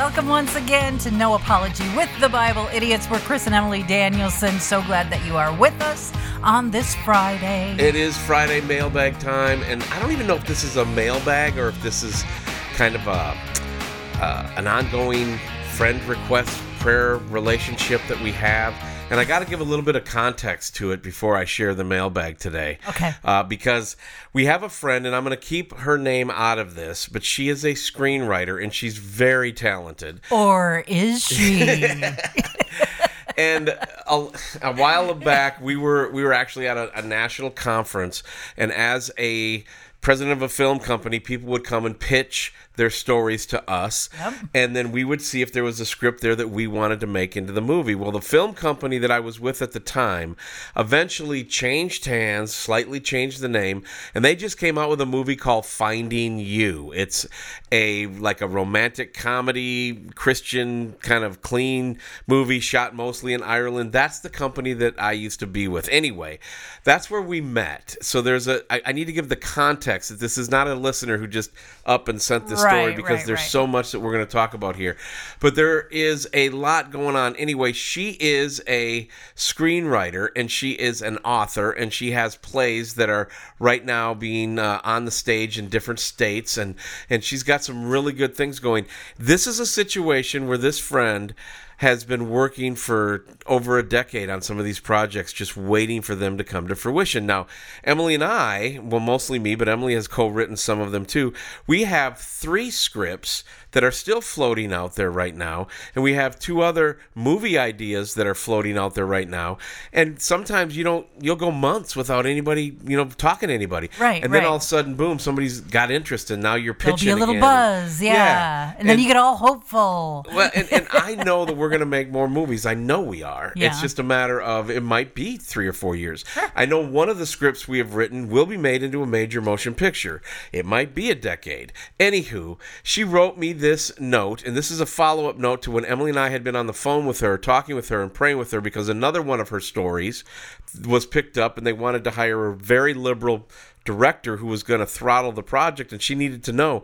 Welcome once again to No Apology with the Bible Idiots. We're Chris and Emily Danielson. So glad that you are with us on this Friday. It is Friday mailbag time, and I don't even know if this is a mailbag or if this is kind of a uh, an ongoing friend request prayer relationship that we have. And I got to give a little bit of context to it before I share the mailbag today. Okay. Uh, because we have a friend, and I'm going to keep her name out of this, but she is a screenwriter and she's very talented. Or is she? and a, a, while back we were we were actually at a, a, national conference and as a president of a film company people would come and pitch their stories to us. Yep. And then we would see if there was a script there that we wanted to make into the movie. Well, the film company that I was with at the time eventually changed hands, slightly changed the name, and they just came out with a movie called Finding You. It's a like a romantic comedy, Christian kind of clean movie shot mostly in Ireland. That's the company that I used to be with. Anyway, that's where we met. So there's a I, I need to give the context that this is not a listener who just up and sent this story because right, there's right. so much that we're going to talk about here. But there is a lot going on. Anyway, she is a screenwriter and she is an author and she has plays that are right now being uh, on the stage in different states and and she's got some really good things going. This is a situation where this friend has been working for over a decade on some of these projects, just waiting for them to come to fruition. Now, Emily and I, well, mostly me, but Emily has co written some of them too. We have three scripts that are still floating out there right now. And we have two other movie ideas that are floating out there right now. And sometimes you don't, you'll go months without anybody, you know, talking to anybody. Right. And then all of a sudden, boom, somebody's got interest and now you're pitching. There'll be a little again. buzz. Yeah. yeah. And, and, then you get all hopeful. Well, and, and I know that we're going to make more movies. I know we are. Yeah. It's just a matter of it might be three or four years. Sure. I know one of the scripts we have written will be made into a major motion picture. It might be a decade. Anywho, she wrote me this note, and this is a follow up note to when Emily and I had been on the phone with her, talking with her, and praying with her because another one of her stories was picked up, and they wanted to hire a very liberal director who was going to throttle the project, and she needed to know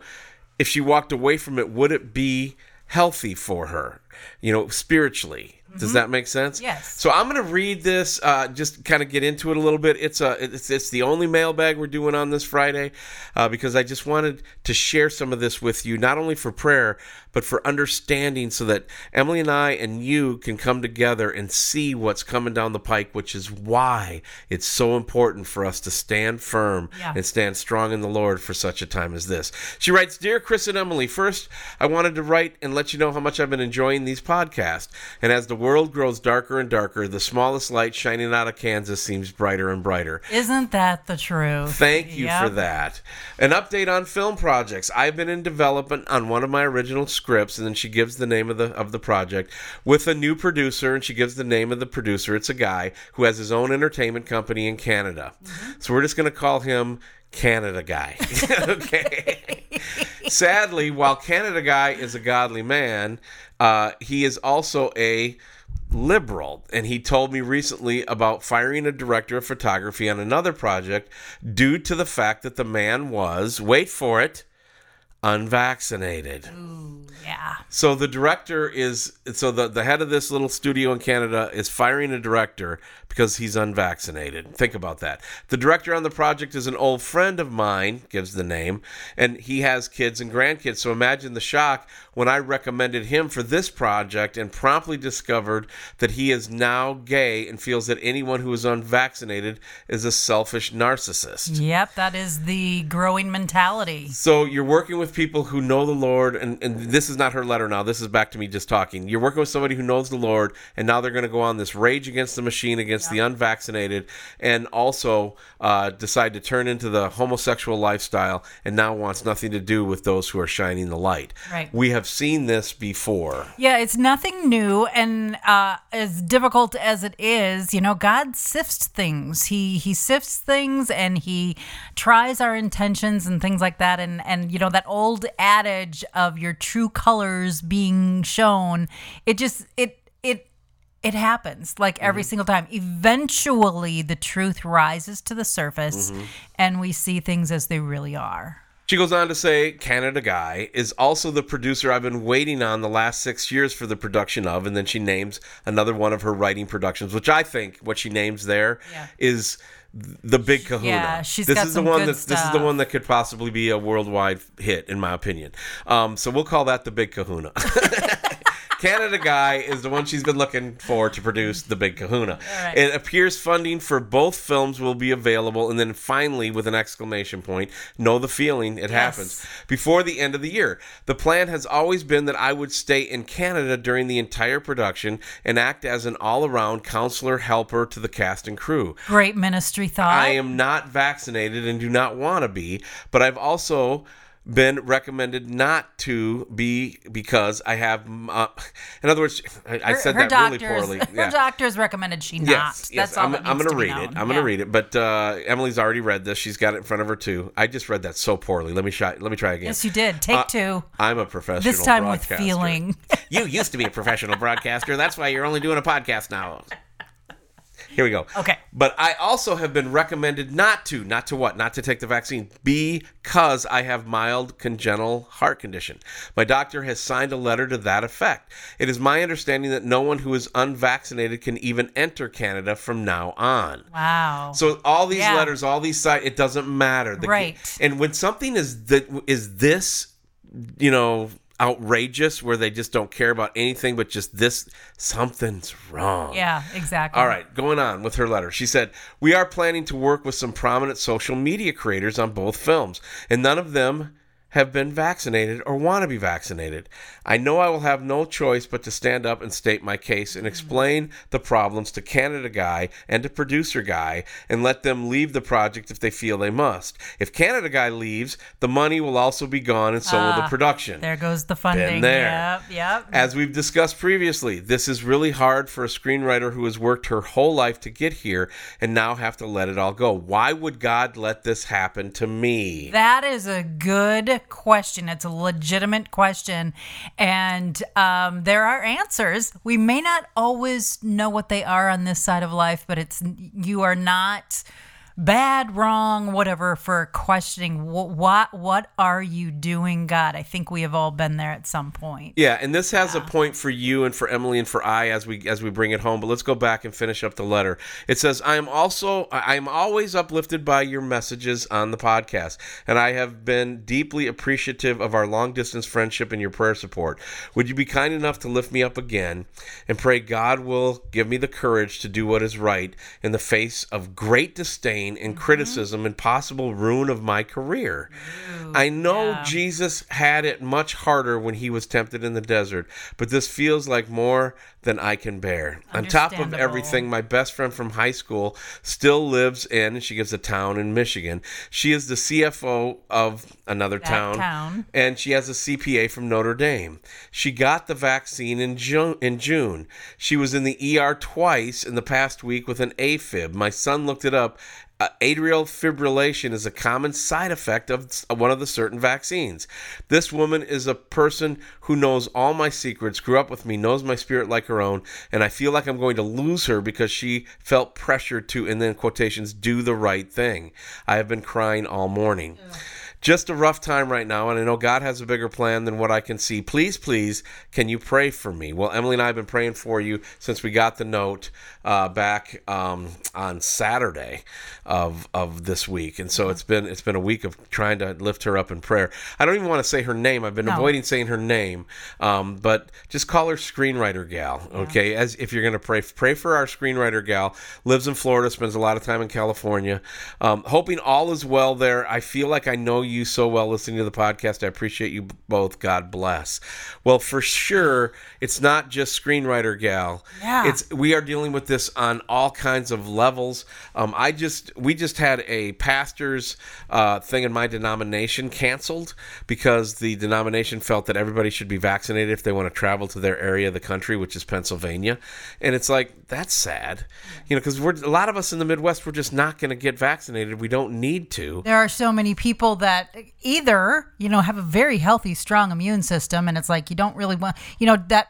if she walked away from it, would it be healthy for her, you know, spiritually? Does mm-hmm. that make sense? Yes. So I'm going to read this, uh, just kind of get into it a little bit. It's a it's, it's the only mailbag we're doing on this Friday, uh, because I just wanted to share some of this with you, not only for prayer but for understanding, so that Emily and I and you can come together and see what's coming down the pike, which is why it's so important for us to stand firm yeah. and stand strong in the Lord for such a time as this. She writes, "Dear Chris and Emily, first I wanted to write and let you know how much I've been enjoying these podcasts, and as the world grows darker and darker, the smallest light shining out of Kansas seems brighter and brighter. Isn't that the truth? Thank you yep. for that. An update on film projects. I've been in development on one of my original scripts, and then she gives the name of the of the project with a new producer, and she gives the name of the producer. It's a guy who has his own entertainment company in Canada. Mm-hmm. So we're just going to call him Canada Guy. okay. Sadly, while Canada Guy is a godly man, uh, he is also a liberal. And he told me recently about firing a director of photography on another project due to the fact that the man was, wait for it, unvaccinated. Ooh, yeah. So the director is so the the head of this little studio in Canada is firing a director because he's unvaccinated. Think about that. The director on the project is an old friend of mine, gives the name, and he has kids and grandkids. So imagine the shock when I recommended him for this project and promptly discovered that he is now gay and feels that anyone who is unvaccinated is a selfish narcissist. Yep, that is the growing mentality. So you're working with people who know the Lord, and, and this is not her letter now. This is back to me just talking. You're working with somebody who knows the Lord, and now they're going to go on this rage against the machine, against the unvaccinated, and also uh, decide to turn into the homosexual lifestyle, and now wants nothing to do with those who are shining the light. Right. We have seen this before. Yeah, it's nothing new, and uh, as difficult as it is, you know, God sifts things. He He sifts things, and He tries our intentions and things like that. And and you know that old adage of your true colors being shown. It just it it it happens like every mm-hmm. single time. Eventually, the truth rises to the surface, mm-hmm. and we see things as they really are. She goes on to say Canada Guy is also the producer I've been waiting on the last six years for the production of. And then she names another one of her writing productions, which I think what she names there is Yeah. The big kahuna. Yeah, she's this got is the some one good that this is the one that could possibly be a worldwide hit, in my opinion. Um, so we'll call that the big kahuna. Canada Guy is the one she's been looking for to produce The Big Kahuna. right. It appears funding for both films will be available, and then finally, with an exclamation point, know the feeling, it happens, before the end of the year. The plan has always been that I would stay in Canada during the entire production and act as an all around counselor helper to the cast and crew. Great ministry thought. I am not vaccinated and do not want to be, but I've also been recommended not to be because I have. Uh, in other words, I, I her, said her that doctors, really poorly. Her doctors recommended she not. Yes, yes. That's all I'm, that I'm going to read it. I'm going to read it. But uh, Emily's already read this. She's got it in front of her too. I just read that so poorly. Let me try. Let me try again. Yes, you did. Take Uh, two. I'm a professional. This time with feeling. You used to be a professional broadcaster. That's why you're only doing a podcast now. Here we go. Okay. But I also have been recommended not to, not to what? Not to take the vaccine because I have mild congenital heart condition. My doctor has signed a letter to that effect. It is my understanding that no one who is unvaccinated can even enter Canada from now on. Wow. So all these Yeah. letters, all these sites, it doesn't matter. The- Right. And when something is that is this, you know, outrageous, where they just don't care about anything but just this, something's wrong. yeah, exactly. All right, going on with her letter. She said, We are planning to work with some prominent social media creators on both films, and none of them have been vaccinated or want to be vaccinated. I know I will have no choice but to stand up and state my case and explain the problems to Canada Guy and to Producer Guy and let them leave the project if they feel they must. If Canada Guy leaves, the money will also be gone and so will the ah, production. There goes the funding. Been there. Yep, yep. As we've discussed previously, this is really hard for a screenwriter who has worked her whole life to get here and now have to let it all go. Why would God let this happen to me? That is a good question. It's a legitimate question. And um, there are answers. We may not always know what they are on this side of life, but it's you are not bad, wrong, whatever for questioning what what, what are you doing, God? I think we have all been there at some point. Yeah, and this has a point for you and for Emily and for I as we as we bring it home. But let's go back and finish up the letter. It says, "I am also I am always uplifted by your messages on the podcast, and I have been deeply appreciative of our long distance friendship and your prayer support. Would you be kind enough to lift me up again and pray God will give me the courage to do what is right in the face of great disdain and mm-hmm. criticism and possible ruin of my career? I know yeah. Jesus had it much harder when he was tempted in the desert, but this feels like more than I can bear. On top of everything, my best friend from high school still lives in, and she gives a town in Michigan. She is the CFO of another town, town. and she has a CPA from Notre Dame. She got the vaccine in June. In June, she was in the ER twice in the past week with an AFib. My son looked it up. Uh, atrial fibrillation is a common side effect of one of the certain vaccines. This woman is a person who knows all my secrets, grew up with me, knows my spirit like her own, and I feel like I'm going to lose her because she felt pressured to, and then quotations, do the right thing. I have been crying all morning. Just a rough time right now, and I know God has a bigger plan than what I can see. Please, please, can you pray for me? Well, Emily and I have been praying for you since we got the note uh, back um, on Saturday of of this week, and so it's been it's been a week of trying to lift her up in prayer. I don't even want to say her name. I've been No. avoiding saying her name, um, but just call her screenwriter gal. Okay, as if you're going to pray, pray for our screenwriter gal. Lives in Florida, spends a lot of time in California. Um, hoping all is well there. I feel like I know you so well listening to the podcast. I appreciate you both. God bless. Well, for sure, it's not just screenwriter gal. Yeah. It's we are dealing with this on all kinds of levels. Um, I just we just had a pastor's uh, thing in my denomination canceled because the denomination felt that everybody should be vaccinated if they want to travel to their area of the country, which is Pennsylvania. And it's like that's sad, you know, because we're a lot of us in the Midwest we're just not going to get vaccinated. We don't need to. There are so many people that either, you know, have a very healthy, strong immune system, and it's like you don't really want, you know, that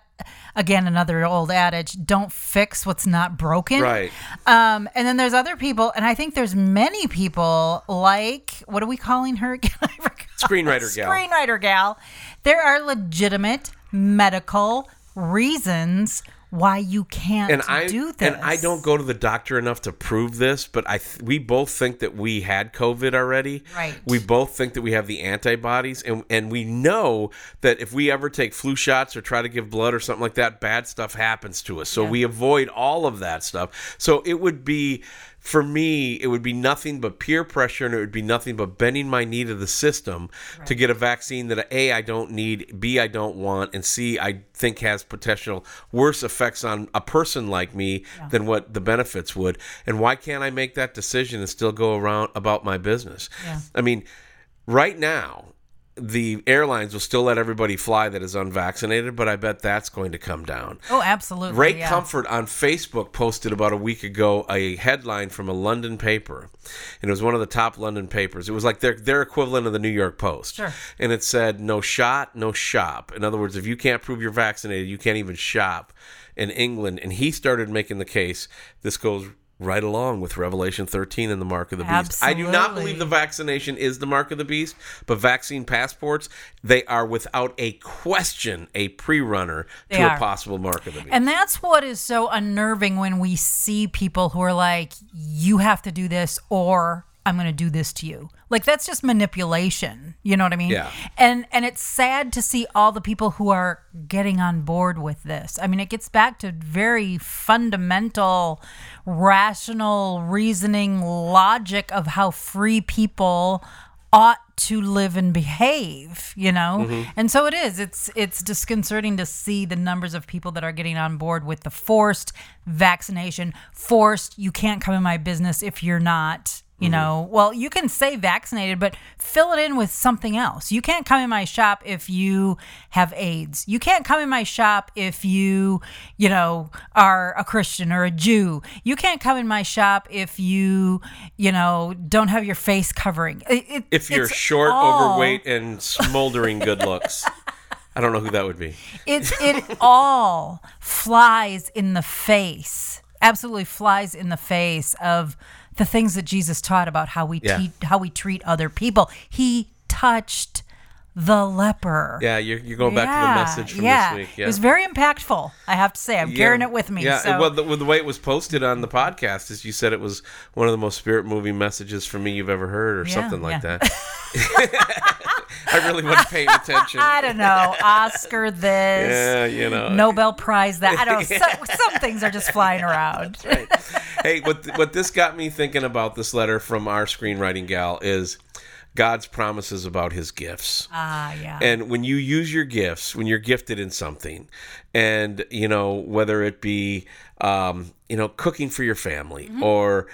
again, another old adage: don't fix what's not broken. Right. Um, and then there's other people, and I think there's many people like what are we calling her? again? Screenwriter gal. Screenwriter gal. There are legitimate medical reasons why you can't and I do this. and I don't go to the doctor enough to prove this, but I th- we both think that we had COVID already. Right. We both think that we have the antibodies, and and we know that if we ever take flu shots or try to give blood or something like that, bad stuff happens to us. So Yeah. we avoid all of that stuff. So it would be. For me, it would be nothing but peer pressure, and it would be nothing but bending my knee to the system to get a vaccine that a I don't need, b I don't want, and c I think has potential worse effects on a person like me than what the benefits would. And why can't I make that decision and still go around about my business? Yeah. I mean, right now, the airlines will still let everybody fly that is unvaccinated, but I bet that's going to come down. Oh, absolutely. Ray yeah. Comfort on Facebook posted about a week ago a headline from a London paper, and it was one of the top London papers. It was like their their equivalent of the New York Post, Sure. and it said "No shot, no shop." In other words, if you can't prove you're vaccinated, you can't even shop in England. And he started making the case. This goes right along with Revelation 13 and the mark of the beast. I do not believe the vaccination is the mark of the beast, but vaccine passports they are without a question a pre-runner They to a possible mark of the beast. And that's what is so unnerving when we see people who are like, you have to do this or I'm going to do this to you. Like that's just manipulation. You know what I mean? Yeah. And and it's sad to see all the people who are getting on board with this. I mean, it gets back to very fundamental rational reasoning logic of how free people ought to live and behave you know Mm-hmm. and so it is it's it's disconcerting to see the numbers of people that are getting on board with the forced vaccination forced you can't come in my business if you're not. You mm-hmm. know well you can say vaccinated but fill it in with something else you can't come in my shop if you have aids you can't come in my shop if you you know are a christian or a jew you can't come in my shop if you you know don't have your face covering It- it- if you're short, all- overweight, and smoldering good looks. I don't know who that would be. It it all flies in the face. Absolutely flies in the face of the things that Jesus taught about how we Yeah. te- how we treat other people. He touched the leper. Yeah, you're, you're going back to the message from yeah. this week. Yeah. It was very impactful, I have to say. I'm carrying it with me. Yeah, so. well, the, the way it was posted on the podcast is you said it was one of the most spirit moving messages for me you've ever heard, or Yeah, something like yeah. that. I really wasn't paying attention. I don't know, Oscar this, Yeah, you know. Nobel Prize that. I don't know. Some, some things are just flying around. hey, what what this got me thinking about this letter from our screenwriting gal is God's promises about His gifts. Ah, yeah. And when you use your gifts, when you're gifted in something, and you know whether it be um, you know cooking for your family Mm-hmm. or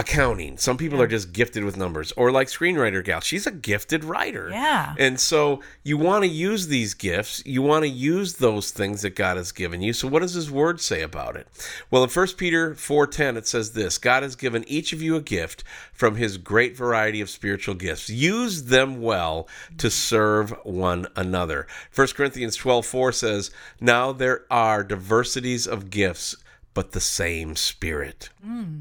accounting, some people are just gifted with numbers, or like screenwriter gal, she's a gifted writer. Yeah. And so you want to use these gifts, you want to use those things that God has given you. So what does His Word say about it? Well, in 1 Peter 4:10 it says this: God has given each of you a gift from His great variety of spiritual gifts. Use them well to serve one another. 1 Corinthians 12:4 says, "Now there are diversities of gifts, but the same Spirit." Hmm.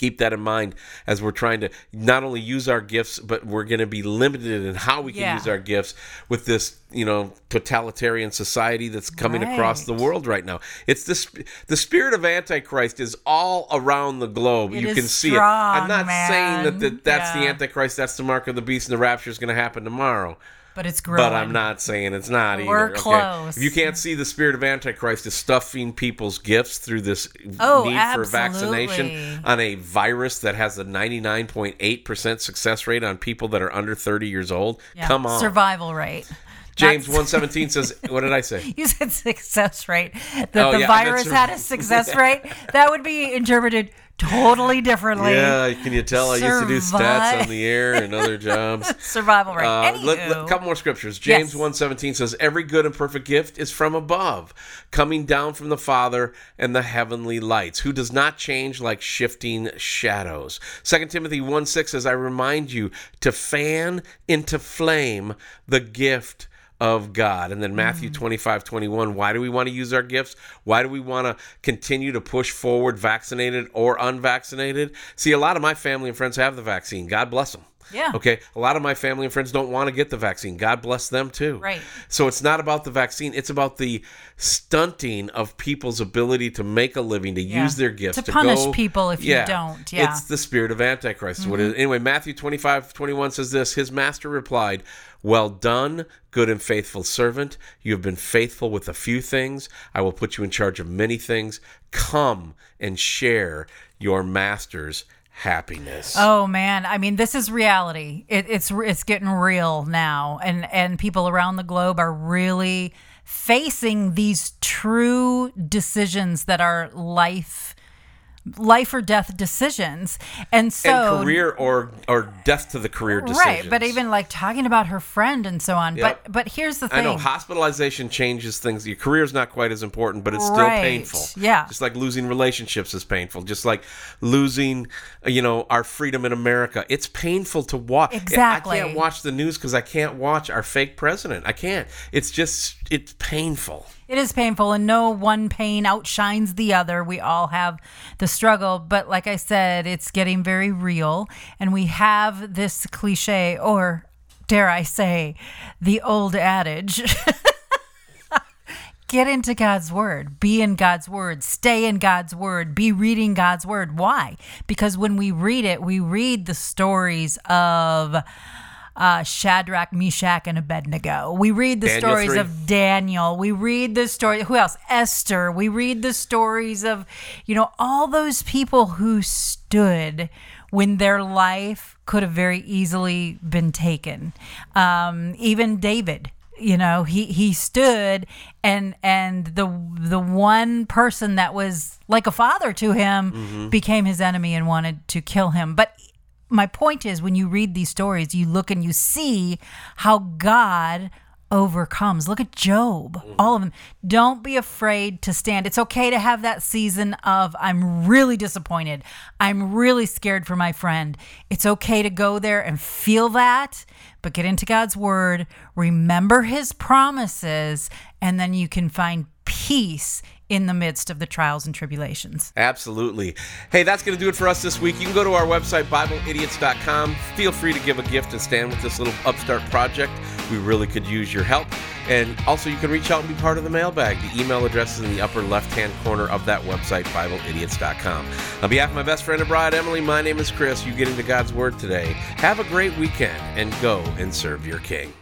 Keep that in mind as we're trying to not only use our gifts but we're going to be limited in how we can Yeah. use our gifts with this you know totalitarian society that's coming across the world right now. It's this the spirit of antichrist is all around the globe. It you can see it. I'm not saying that, man. that that's the antichrist that's the mark of the beast and the rapture is going to happen tomorrow but it's growing. but I'm not saying it's not We're either. okay? close. If you can't see the spirit of Antichrist is stuffing people's gifts through this Oh, need for vaccination on a virus that has a 99.8% success rate on people that are under 30 years old, Yeah. come on. Survival rate. James Not- 117 says, what did I say? You said success rate. That Oh, the yeah, virus had a success rate. That would be interpreted totally differently. Yeah, can you tell I used to do stats on the air and other jobs? Survival rate. Uh, let- let- couple more scriptures. James Yes. 1.17 says, Every good and perfect gift is from above, coming down from the Father and the heavenly lights, who does not change like shifting shadows. 2 Timothy 1.6 says, I remind you to fan into flame the gift of God. And then Matthew Mm. 25, 21. Why do we want to use our gifts? Why do we want to continue to push forward vaccinated or unvaccinated? See, a lot of my family and friends have the vaccine. God bless them. Yeah. Okay. A lot of my family and friends don't want to get the vaccine. God bless them too. Right. So it's not about the vaccine. It's about the stunting of people's ability to make a living, to Yeah. use their gifts, To to, punish go- people if you don't. Yeah. Mm-hmm. It's the spirit of Antichrist. is What is. Anyway, Matthew 25, 21 says this His master replied, Well done, good and faithful servant. You have been faithful with a few things. I will put you in charge of many things. Come and share your master's happiness. Oh man, I mean, this is reality. It, it's it's getting real now, and and people around the globe are really facing these true decisions that are life life or death decisions and so and career or or death to the career decisions. right but even like talking about her friend and so on Yep. but but here's the thing. I know hospitalization changes things. Your career is not quite as important, but it's still Right. painful. Yeah. Just like losing relationships is painful. Just like losing, uh, you know, our freedom in America. It's painful to watch. Exactly. I can't watch the news because I can't watch our fake president. I can't. It's just, it's painful. It is painful, and no one pain outshines the other. We all have the struggle, but like I said, it's getting very real. And we have this cliche, or dare I say, the old adage get into God's word, be in God's word, stay in God's word, be reading God's word. Why? Because when we read it, we read the stories of uh, Shadrach, Meshach, and Abednego. We read the Daniel stories three. of Daniel. We read the story. Who else? Esther. We read the stories of, you know, all those people who stood when their life could have very easily been taken. Um, even David. You know, he he stood and and the the one person that was like a father to him became his enemy and wanted to kill him. But my point is when you read these stories you look and you see how god overcomes. Look at job mm-hmm. all of them. Don't be afraid to stand. It's okay to have that season of i'm really disappointed. I'm really scared for my friend. It's okay to go there and feel that but get into god's word remember his promises and then you can find peace in the midst of the trials and tribulations Absolutely. Hey, that's going to do it for us this week. You can go to our website, BibleIdiots.com. Feel free to give a gift and stand with this little upstart project. We really could use your help. And also, you can reach out and be part of the mailbag. The email address is in the upper left hand corner of that website, BibleIdiots.com. On behalf of my best friend bride, Emily, my name is Chris. You get into God's Word today. Have a great weekend and go and serve your King.